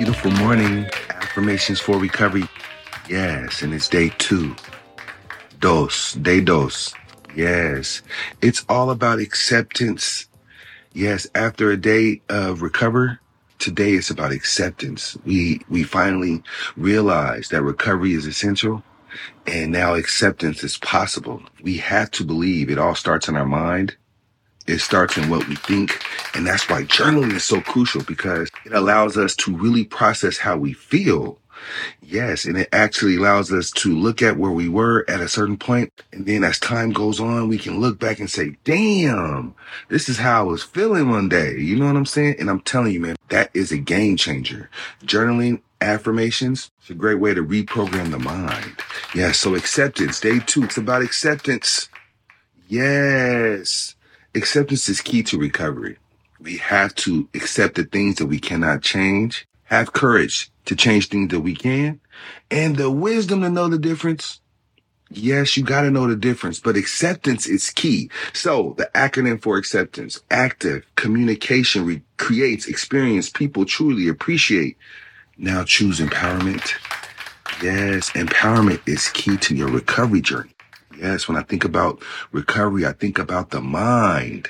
Beautiful morning. Affirmations for recovery. Yes, and it's day two. Dos. Day dos. Yes. It's all about acceptance. Yes, after a day of recover, today it's about acceptance. We we finally realize that recovery is essential and now acceptance is possible. We have to believe it all starts in our mind. It starts in what we think. And that's why journaling is so crucial because it allows us to really process how we feel. Yes. And it actually allows us to look at where we were at a certain point. And then as time goes on, we can look back and say, damn, this is how I was feeling one day. You know what I'm saying? And I'm telling you, man, that is a game changer. Journaling affirmations. It's a great way to reprogram the mind. Yeah. So acceptance, day two, it's about acceptance. Yes. Acceptance is key to recovery. We have to accept the things that we cannot change, have courage to change things that we can, and the wisdom to know the difference. Yes, you got to know the difference, but acceptance is key. So the acronym for acceptance, active communication re- creates experience people truly appreciate. Now choose empowerment. Yes, empowerment is key to your recovery journey. Yes, when I think about recovery, I think about the mind.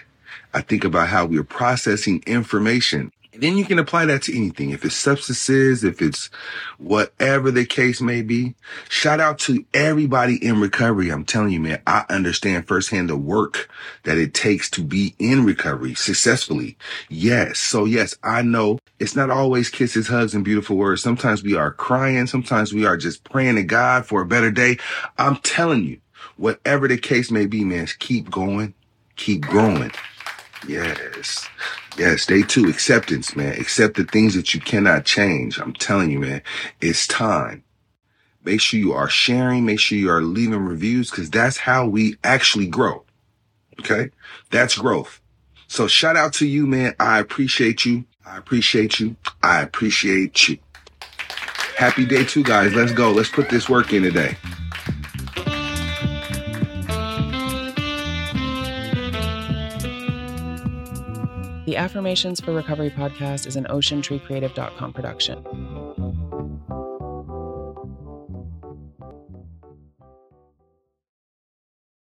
I think about how we're processing information. And then you can apply that to anything. If it's substances, if it's whatever the case may be. Shout out to everybody in recovery. I'm telling you, man, I understand firsthand the work that it takes to be in recovery successfully. Yes. So yes, I know it's not always kisses, hugs, and beautiful words. Sometimes we are crying. Sometimes we are just praying to God for a better day. I'm telling you, whatever the case may be, man, keep going, keep growing. Yes. Yes. Day two, acceptance, man. Accept the things that you cannot change. I'm telling you, man, it's time. Make sure you are sharing. Make sure you are leaving reviews because that's how we actually grow. Okay. That's growth. So shout out to you, man. I appreciate you. I appreciate you. I appreciate you. Happy day two, guys. Let's go. Let's put this work in today. The Affirmations for Recovery podcast is an OceanTreeCreative.com production.